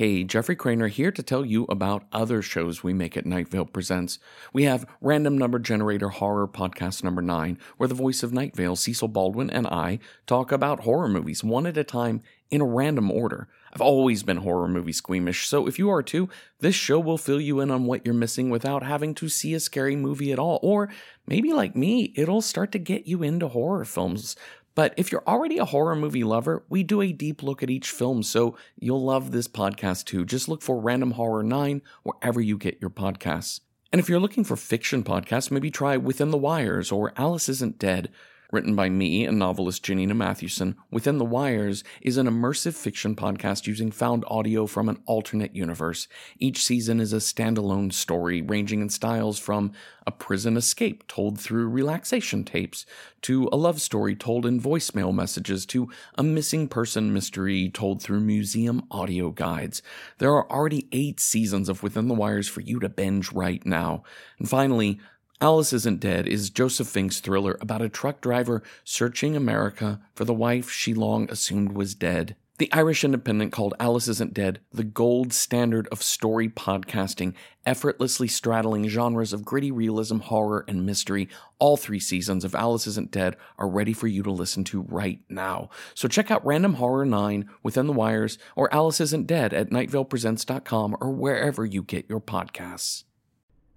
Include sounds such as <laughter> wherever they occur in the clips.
Hey, Jeffrey Cranor here to tell you about other shows we make at Night Vale Presents. We have Random Number Generator Horror Podcast number 9, where the voice of Night Vale, Cecil Baldwin, and I talk about horror movies one at a time in a random order. I've always been horror movie squeamish, so if you are too, this show will fill you in on what you're missing without having to see a scary movie at all. Or maybe like me, it'll start to get you into horror films. But if you're already a horror movie lover, we do a deep look at each film, so you'll love this podcast too. Just look for Random Horror 9 wherever you get your podcasts. And if you're looking for fiction podcasts, maybe try Within the Wires or Alice Isn't Dead. Written by me and novelist Janina Matthewson, Within the Wires is an immersive fiction podcast using found audio from an alternate universe. Each season is a standalone story ranging in styles from a prison escape told through relaxation tapes, to a love story told in voicemail messages, to a missing person mystery told through museum audio guides. There are already eight seasons of Within the Wires for you to binge right now. And finally, Alice Isn't Dead is Joseph Fink's thriller about a truck driver searching America for the wife she long assumed was dead. The Irish Independent called Alice Isn't Dead the gold standard of story podcasting, effortlessly straddling genres of gritty realism, horror, and mystery. All three seasons of Alice Isn't Dead are ready for you to listen to right now. So check out Random Horror 9 Within the Wires or Alice Isn't Dead at nightvalepresents.com or wherever you get your podcasts.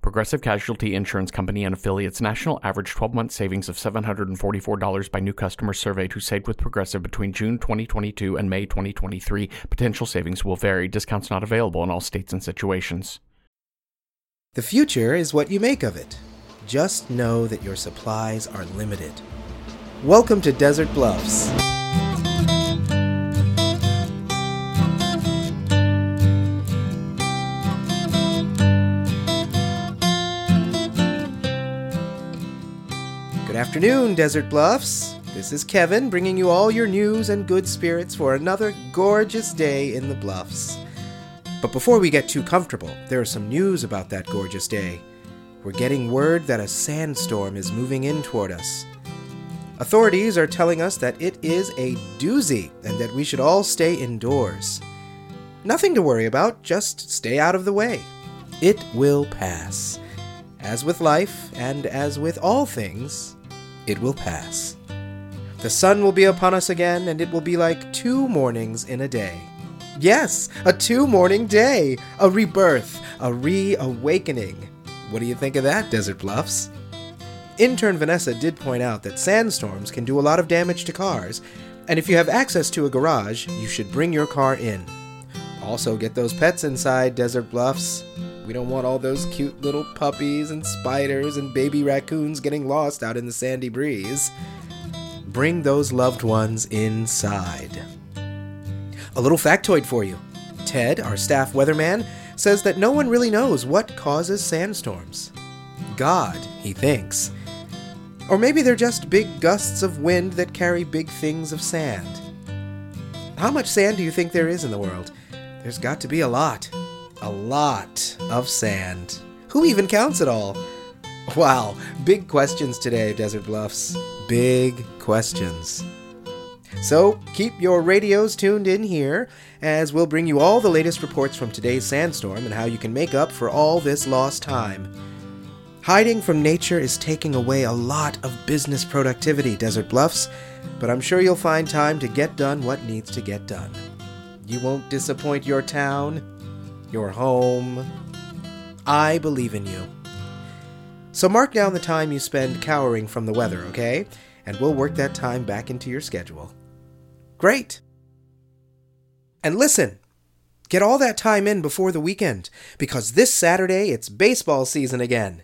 Progressive Casualty Insurance Company and affiliates national average 12 month savings of $744 by new customers surveyed who saved with Progressive between June 2022 and May 2023. Potential savings will vary. Discounts not available in all states and situations. The future is what you make of it. Just know that your supplies are limited. Welcome to Desert Bluffs. Afternoon, Desert Bluffs. This is Kevin bringing you all your news and good spirits for another gorgeous day in the Bluffs. But before we get too comfortable, there is some news about that gorgeous day. We're getting word that a sandstorm is moving in toward us. Authorities are telling us that it is a doozy and that we should all stay indoors. Nothing to worry about, just stay out of the way. It will pass. As with life, and as with all things, it will pass. The sun will be upon us again, and it will be like two mornings in a day. Yes, a two morning day, a rebirth, a reawakening. What do you think of that, Desert Bluffs? Intern Vanessa did point out that sandstorms can do a lot of damage to cars, and if you have access to a garage, you should bring your car in. Also, get those pets inside, Desert Bluffs. We don't want all those cute little puppies and spiders and baby raccoons getting lost out in the sandy breeze. Bring those loved ones inside. A little factoid for you Ted, our staff weatherman, says that no one really knows what causes sandstorms. God, he thinks. Or maybe they're just big gusts of wind that carry big things of sand. How much sand do you think there is in the world? There's got to be a lot. A lot of sand. Who even counts it all? Wow, big questions today, Desert Bluffs. Big questions. So keep your radios tuned in here, as we'll bring you all the latest reports from today's sandstorm and how you can make up for all this lost time. Hiding from nature is taking away a lot of business productivity, Desert Bluffs, but I'm sure you'll find time to get done what needs to get done. You won't disappoint your town, your home. I believe in you. So mark down the time you spend cowering from the weather, okay? And we'll work that time back into your schedule. Great! And listen, get all that time in before the weekend, because this Saturday it's baseball season again.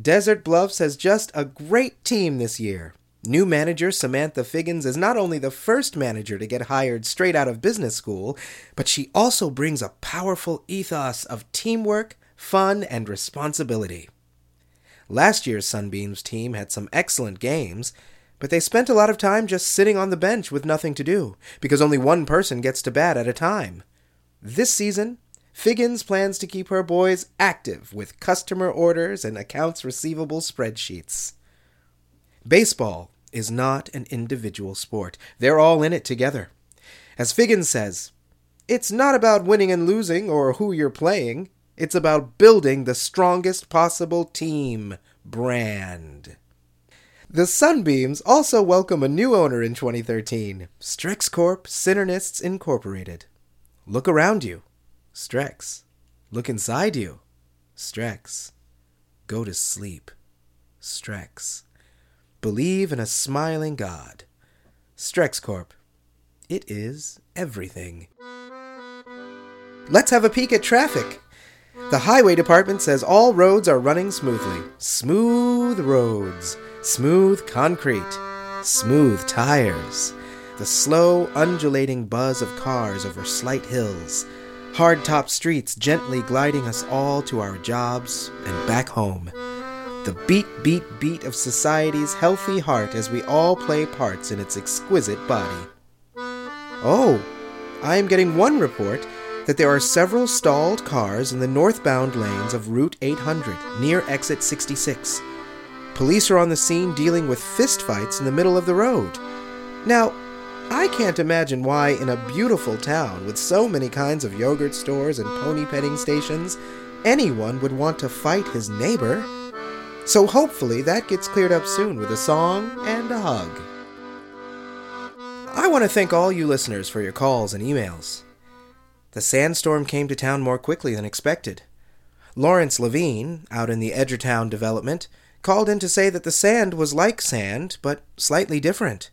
Desert Bluffs has just a great team this year. New manager Samantha Figgins is not only the first manager to get hired straight out of business school, but she also brings a powerful ethos of teamwork, fun, and responsibility. Last year's Sunbeams team had some excellent games, but they spent a lot of time just sitting on the bench with nothing to do, because only one person gets to bat at a time. This season, Figgins plans to keep her boys active with customer orders and accounts receivable spreadsheets. Baseball is not an individual sport. They're all in it together. As Figgins says, it's not about winning and losing or who you're playing. It's about building the strongest possible team brand. The Sunbeams also welcome a new owner in 2013, Strex Corp Synernists Incorporated. Look around you. Strex. Look inside you. Strex. Go to sleep. Strex. Believe in a smiling God. Strex Corp. It is everything. Let's have a peek at traffic. The highway department says all roads are running smoothly. Smooth roads, smooth concrete, smooth tires. The slow, undulating buzz of cars over slight hills. Hard top streets gently gliding us all to our jobs and back home the beat, beat, beat of society's healthy heart as we all play parts in its exquisite body. Oh, I am getting one report that there are several stalled cars in the northbound lanes of Route 800 near exit 66. Police are on the scene dealing with fistfights in the middle of the road. Now, I can't imagine why, in a beautiful town with so many kinds of yogurt stores and pony petting stations, anyone would want to fight his neighbor. So hopefully that gets cleared up soon with a song and a hug. I want to thank all you listeners for your calls and emails. The sandstorm came to town more quickly than expected. Lawrence Levine, out in the Edgertown development, called in to say that the sand was like sand, but slightly different.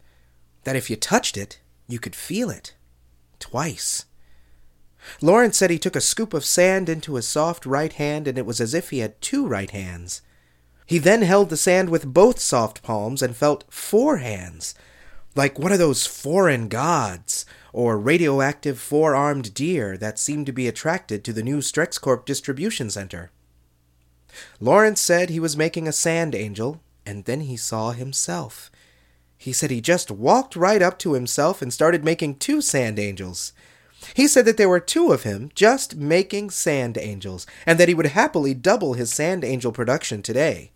That if you touched it, you could feel it. Twice. Lawrence said he took a scoop of sand into his soft right hand, and it was as if he had two right hands. He then held the sand with both soft palms and felt four hands, like one of those foreign gods, or radioactive four armed deer that seemed to be attracted to the new Strexcorp distribution center. Lawrence said he was making a sand angel, and then he saw himself. He said he just walked right up to himself and started making two sand angels. He said that there were two of him just making sand angels, and that he would happily double his sand angel production today.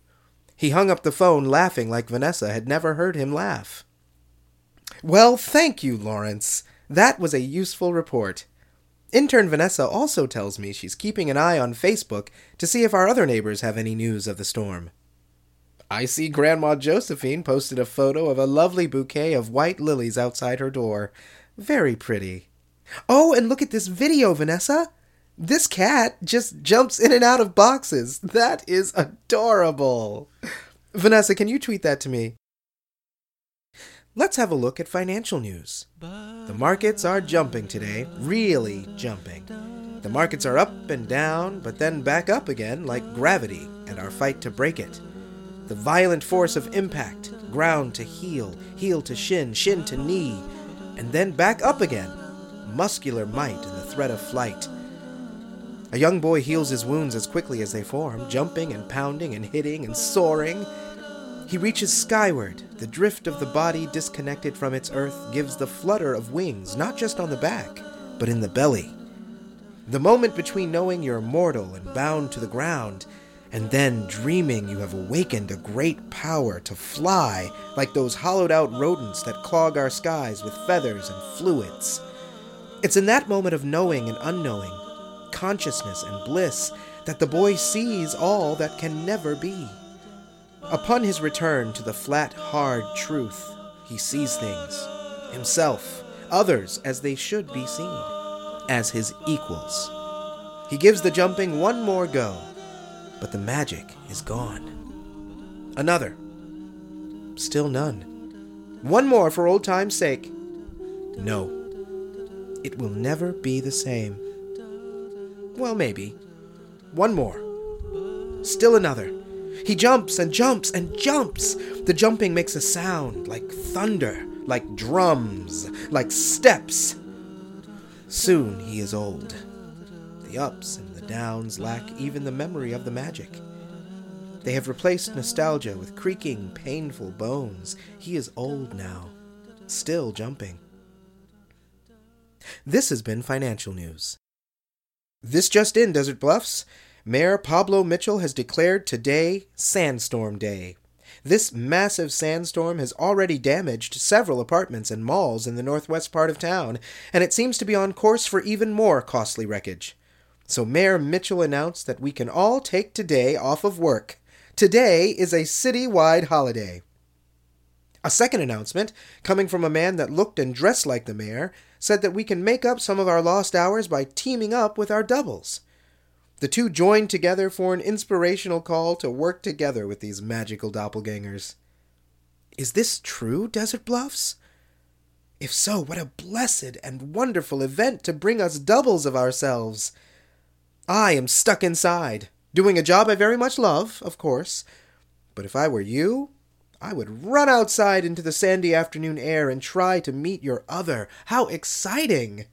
He hung up the phone laughing like Vanessa had never heard him laugh. Well, thank you, Lawrence. That was a useful report. Intern Vanessa also tells me she's keeping an eye on Facebook to see if our other neighbors have any news of the storm. I see Grandma Josephine posted a photo of a lovely bouquet of white lilies outside her door. Very pretty. Oh, and look at this video, Vanessa. This cat just jumps in and out of boxes. That is adorable. Vanessa, can you tweet that to me? Let's have a look at financial news. The markets are jumping today, really jumping. The markets are up and down, but then back up again like gravity and our fight to break it. The violent force of impact, ground to heel, heel to shin, shin to knee, and then back up again. Muscular might and the threat of flight. A young boy heals his wounds as quickly as they form, jumping and pounding and hitting and soaring. He reaches skyward. The drift of the body disconnected from its earth gives the flutter of wings, not just on the back, but in the belly. The moment between knowing you're mortal and bound to the ground, and then dreaming you have awakened a great power to fly like those hollowed out rodents that clog our skies with feathers and fluids. It's in that moment of knowing and unknowing consciousness and bliss that the boy sees all that can never be. Upon his return to the flat, hard truth, he sees things, himself, others as they should be seen, as his equals. He gives the jumping one more go, but the magic is gone. Another. Still none. One more for old time's sake. No. It will never be the same. Well, maybe. One more. Still another. He jumps and jumps and jumps. The jumping makes a sound like thunder, like drums, like steps. Soon he is old. The ups and the downs lack even the memory of the magic. They have replaced nostalgia with creaking, painful bones. He is old now, still jumping. This has been financial news. This just in, Desert Bluffs. Mayor Pablo Mitchell has declared today Sandstorm Day. This massive sandstorm has already damaged several apartments and malls in the northwest part of town, and it seems to be on course for even more costly wreckage. So Mayor Mitchell announced that we can all take today off of work. Today is a city-wide holiday. A second announcement, coming from a man that looked and dressed like the mayor, said that we can make up some of our lost hours by teaming up with our doubles. The two joined together for an inspirational call to work together with these magical doppelgangers. Is this true, Desert Bluffs? If so, what a blessed and wonderful event to bring us doubles of ourselves. I am stuck inside, doing a job I very much love, of course, but if I were you, I would run outside into the sandy afternoon air and try to meet your other. How exciting!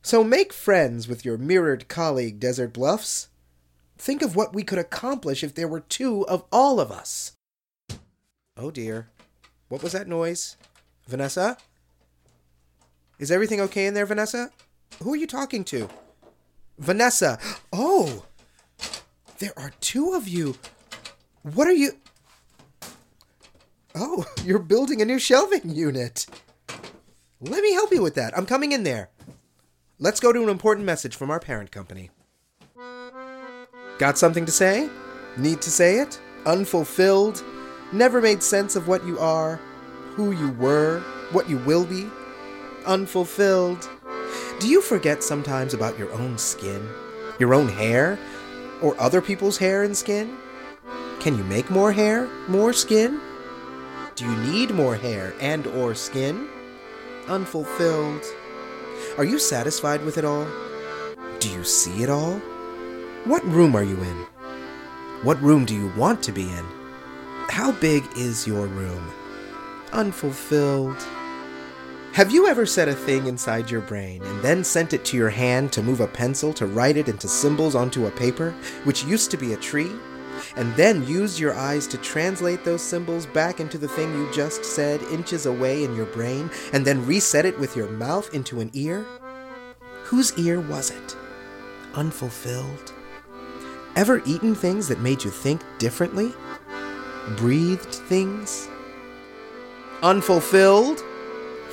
So make friends with your mirrored colleague, Desert Bluffs. Think of what we could accomplish if there were two of all of us. Oh dear. What was that noise? Vanessa? Is everything okay in there, Vanessa? Who are you talking to? Vanessa! Oh! There are two of you. What are you. Oh, <laughs> you're building a new shelving unit. Let me help you with that. I'm coming in there. Let's go to an important message from our parent company. Got something to say? Need to say it? Unfulfilled? Never made sense of what you are, who you were, what you will be? Unfulfilled? Do you forget sometimes about your own skin, your own hair, or other people's hair and skin? Can you make more hair, more skin? Do you need more hair and or skin? Unfulfilled? Are you satisfied with it all? Do you see it all? What room are you in? What room do you want to be in? How big is your room? Unfulfilled? Have you ever set a thing inside your brain and then sent it to your hand to move a pencil to write it into symbols onto a paper, which used to be a tree, and then use your eyes to translate those symbols back into the thing you just said inches away in your brain, and then reset it with your mouth into an ear? Whose ear was it? Unfulfilled? Ever eaten things that made you think differently? Breathed things? Unfulfilled?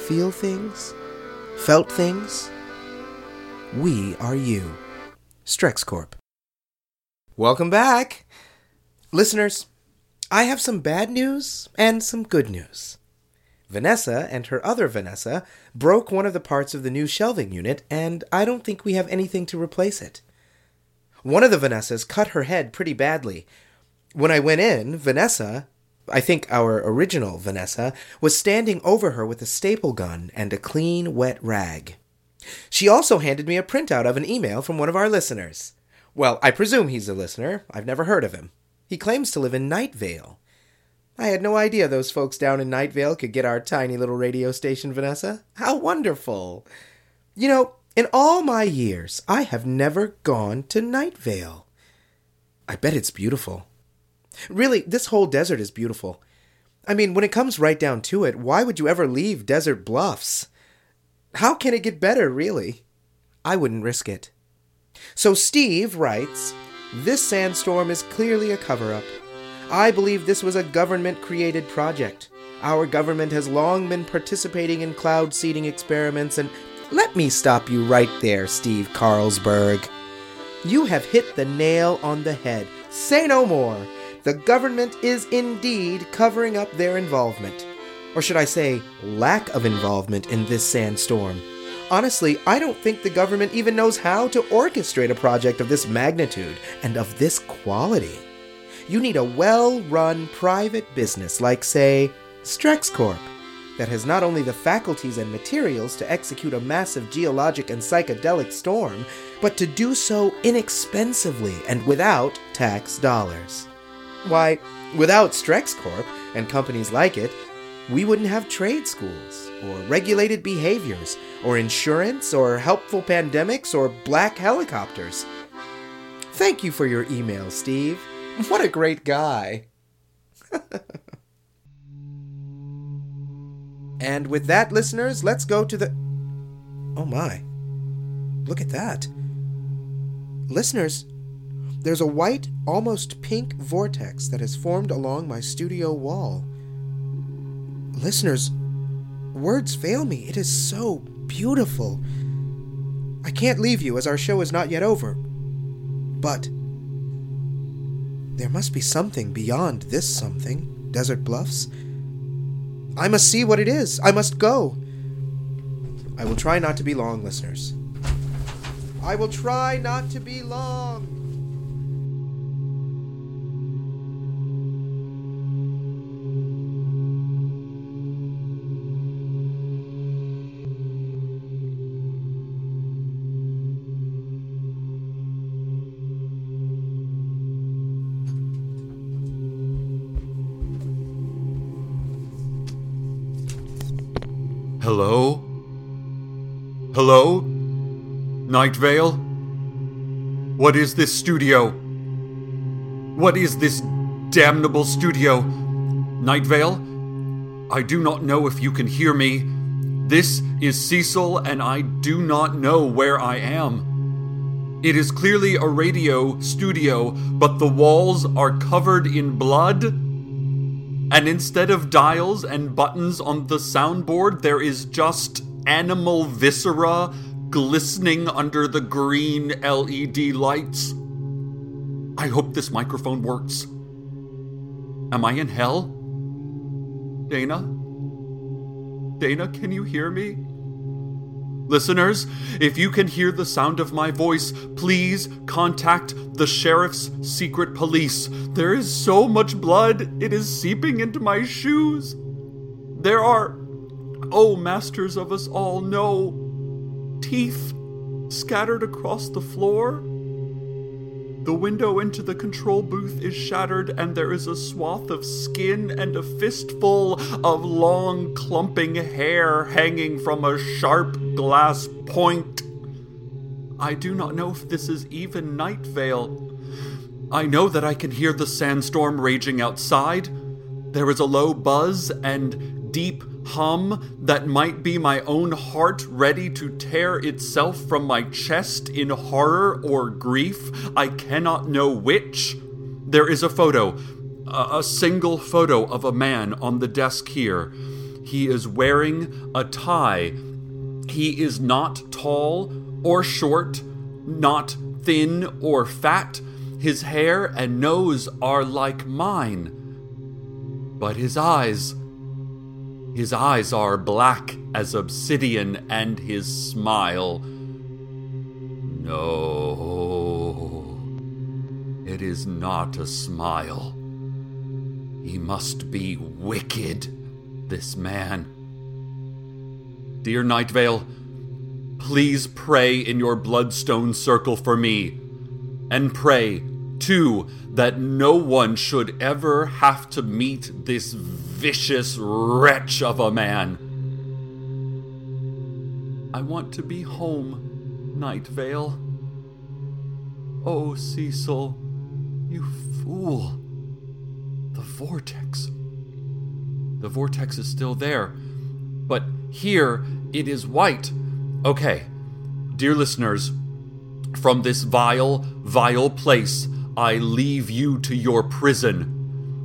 Feel things? Felt things? We are you. Strex Corp. Welcome back! Listeners, I have some bad news and some good news. Vanessa and her other Vanessa broke one of the parts of the new shelving unit, and I don't think we have anything to replace it. One of the Vanessas cut her head pretty badly. When I went in, Vanessa, I think our original Vanessa, was standing over her with a staple gun and a clean, wet rag. She also handed me a printout of an email from one of our listeners. Well, I presume he's a listener. I've never heard of him. He claims to live in Nightvale. I had no idea those folks down in Nightvale could get our tiny little radio station, Vanessa. How wonderful! You know, in all my years, I have never gone to Nightvale. I bet it's beautiful. Really, this whole desert is beautiful. I mean, when it comes right down to it, why would you ever leave Desert Bluffs? How can it get better, really? I wouldn't risk it. So Steve writes This sandstorm is clearly a cover up. I believe this was a government created project. Our government has long been participating in cloud seeding experiments, and let me stop you right there, Steve Carlsberg. You have hit the nail on the head. Say no more. The government is indeed covering up their involvement. Or should I say, lack of involvement in this sandstorm. Honestly, I don't think the government even knows how to orchestrate a project of this magnitude and of this quality. You need a well run private business like, say, Strex Corp, that has not only the faculties and materials to execute a massive geologic and psychedelic storm, but to do so inexpensively and without tax dollars. Why, without Strex Corp and companies like it, we wouldn't have trade schools, or regulated behaviors, or insurance, or helpful pandemics, or black helicopters. Thank you for your email, Steve. What a great guy. <laughs> and with that, listeners, let's go to the. Oh my. Look at that. Listeners, there's a white, almost pink vortex that has formed along my studio wall. Listeners, words fail me. It is so beautiful. I can't leave you as our show is not yet over. But there must be something beyond this something, Desert Bluffs. I must see what it is. I must go. I will try not to be long, listeners. I will try not to be long. Night Vale? What is this studio? What is this damnable studio? Night Vale? I do not know if you can hear me. This is Cecil, and I do not know where I am. It is clearly a radio studio, but the walls are covered in blood. And instead of dials and buttons on the soundboard, there is just animal viscera glistening under the green LED lights. I hope this microphone works. Am I in hell? Dana? Dana, can you hear me? Listeners, if you can hear the sound of my voice, please contact the sheriff's secret police. There is so much blood, it is seeping into my shoes. There are, oh, masters of us all, no, teeth scattered across the floor. The window into the control booth is shattered, and there is a swath of skin and a fistful of long, clumping hair hanging from a sharp glass point. I do not know if this is even Night Vale. I know that I can hear the sandstorm raging outside. There is a low buzz and deep hum that might be my own heart ready to tear itself from my chest in horror or grief. I cannot know which. There is a photo, a, single photo of a man on the desk here. He is wearing a tie. He is not tall or short, not thin or fat. His hair and nose are like mine. But his eyes, his eyes are black as obsidian, and his smile. No, it is not a smile. He must be wicked, this man. Dear Night Vale, please pray in your bloodstone circle for me. And pray, too, that no one should ever have to meet this vicious wretch of a man. I want to be home, Night Vale. Oh, Cecil, you fool. The vortex. The vortex is still there, but here it is white. Okay, dear listeners, from this vile, vile place, I leave you to your prison.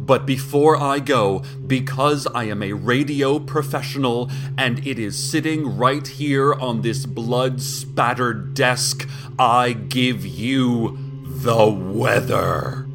But before I go, because I am a radio professional and it is sitting right here on this blood spattered desk, I give you the weather.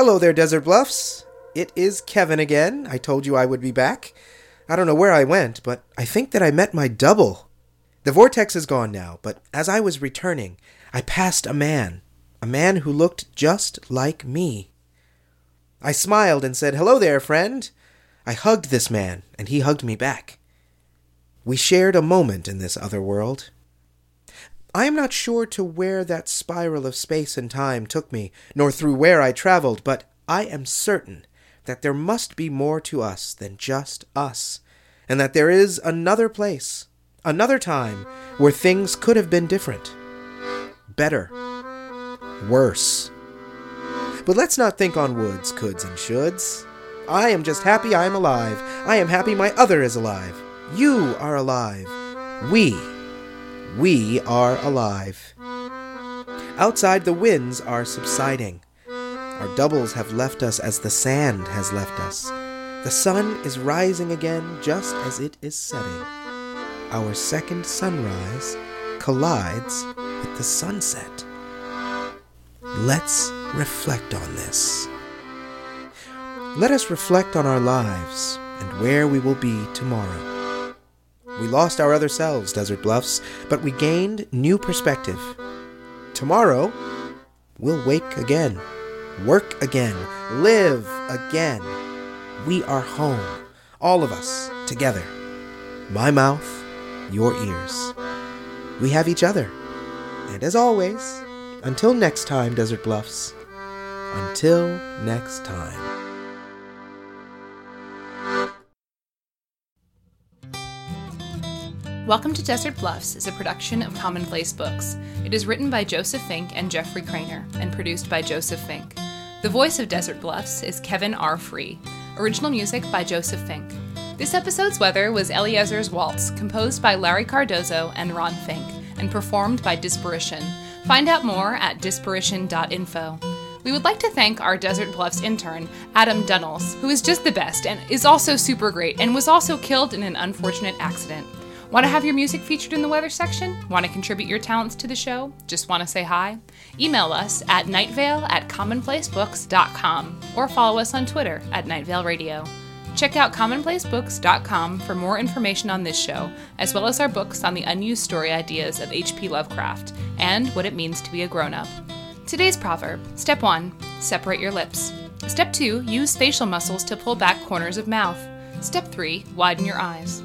Hello there, Desert Bluffs. It is Kevin again. I told you I would be back. I don't know where I went, but I think that I met my double. The vortex is gone now, but as I was returning, I passed a man, a man who looked just like me. I smiled and said, Hello there, friend. I hugged this man, and he hugged me back. We shared a moment in this other world. I am not sure to where that spiral of space and time took me, nor through where I traveled, but I am certain that there must be more to us than just us, and that there is another place, another time, where things could have been different, better, worse. But let's not think on woulds, coulds, and shoulds. I am just happy I am alive. I am happy my other is alive. You are alive. We, we are alive. Outside, the winds are subsiding. Our doubles have left us as the sand has left us. The sun is rising again just as it is setting. Our second sunrise collides with the sunset. Let's reflect on this. Let us reflect on our lives and where we will be tomorrow. We lost our other selves, Desert Bluffs, but we gained new perspective. Tomorrow, we'll wake again, work again, live again. We are home, all of us, together. My mouth, your ears. We have each other. And as always, until next time, Desert Bluffs, until next time. Welcome to Desert Bluffs is a production of Commonplace Books. It is written by Joseph Fink and Jeffrey Cranor and produced by Joseph Fink. The voice of Desert Bluffs is Kevin R. Free. Original music by Joseph Fink. This episode's weather was Eliezer's Waltz, composed by Larry Cardozo and Ron Fink, and performed by Disparition. Find out more at disparition.info. We would like to thank our Desert Bluffs intern, Adam Dunnels, who is just the best and is also super great and was also killed in an unfortunate accident. Want to have your music featured in the weather section? Want to contribute your talents to the show? Just want to say hi? Email us at nightvale at commonplacebooks.com or follow us on Twitter at Nightvale Radio. Check out commonplacebooks.com for more information on this show, as well as our books on the unused story ideas of H.P. Lovecraft and what it means to be a grown up. Today's proverb Step 1 Separate your lips. Step 2 Use facial muscles to pull back corners of mouth. Step 3 Widen your eyes.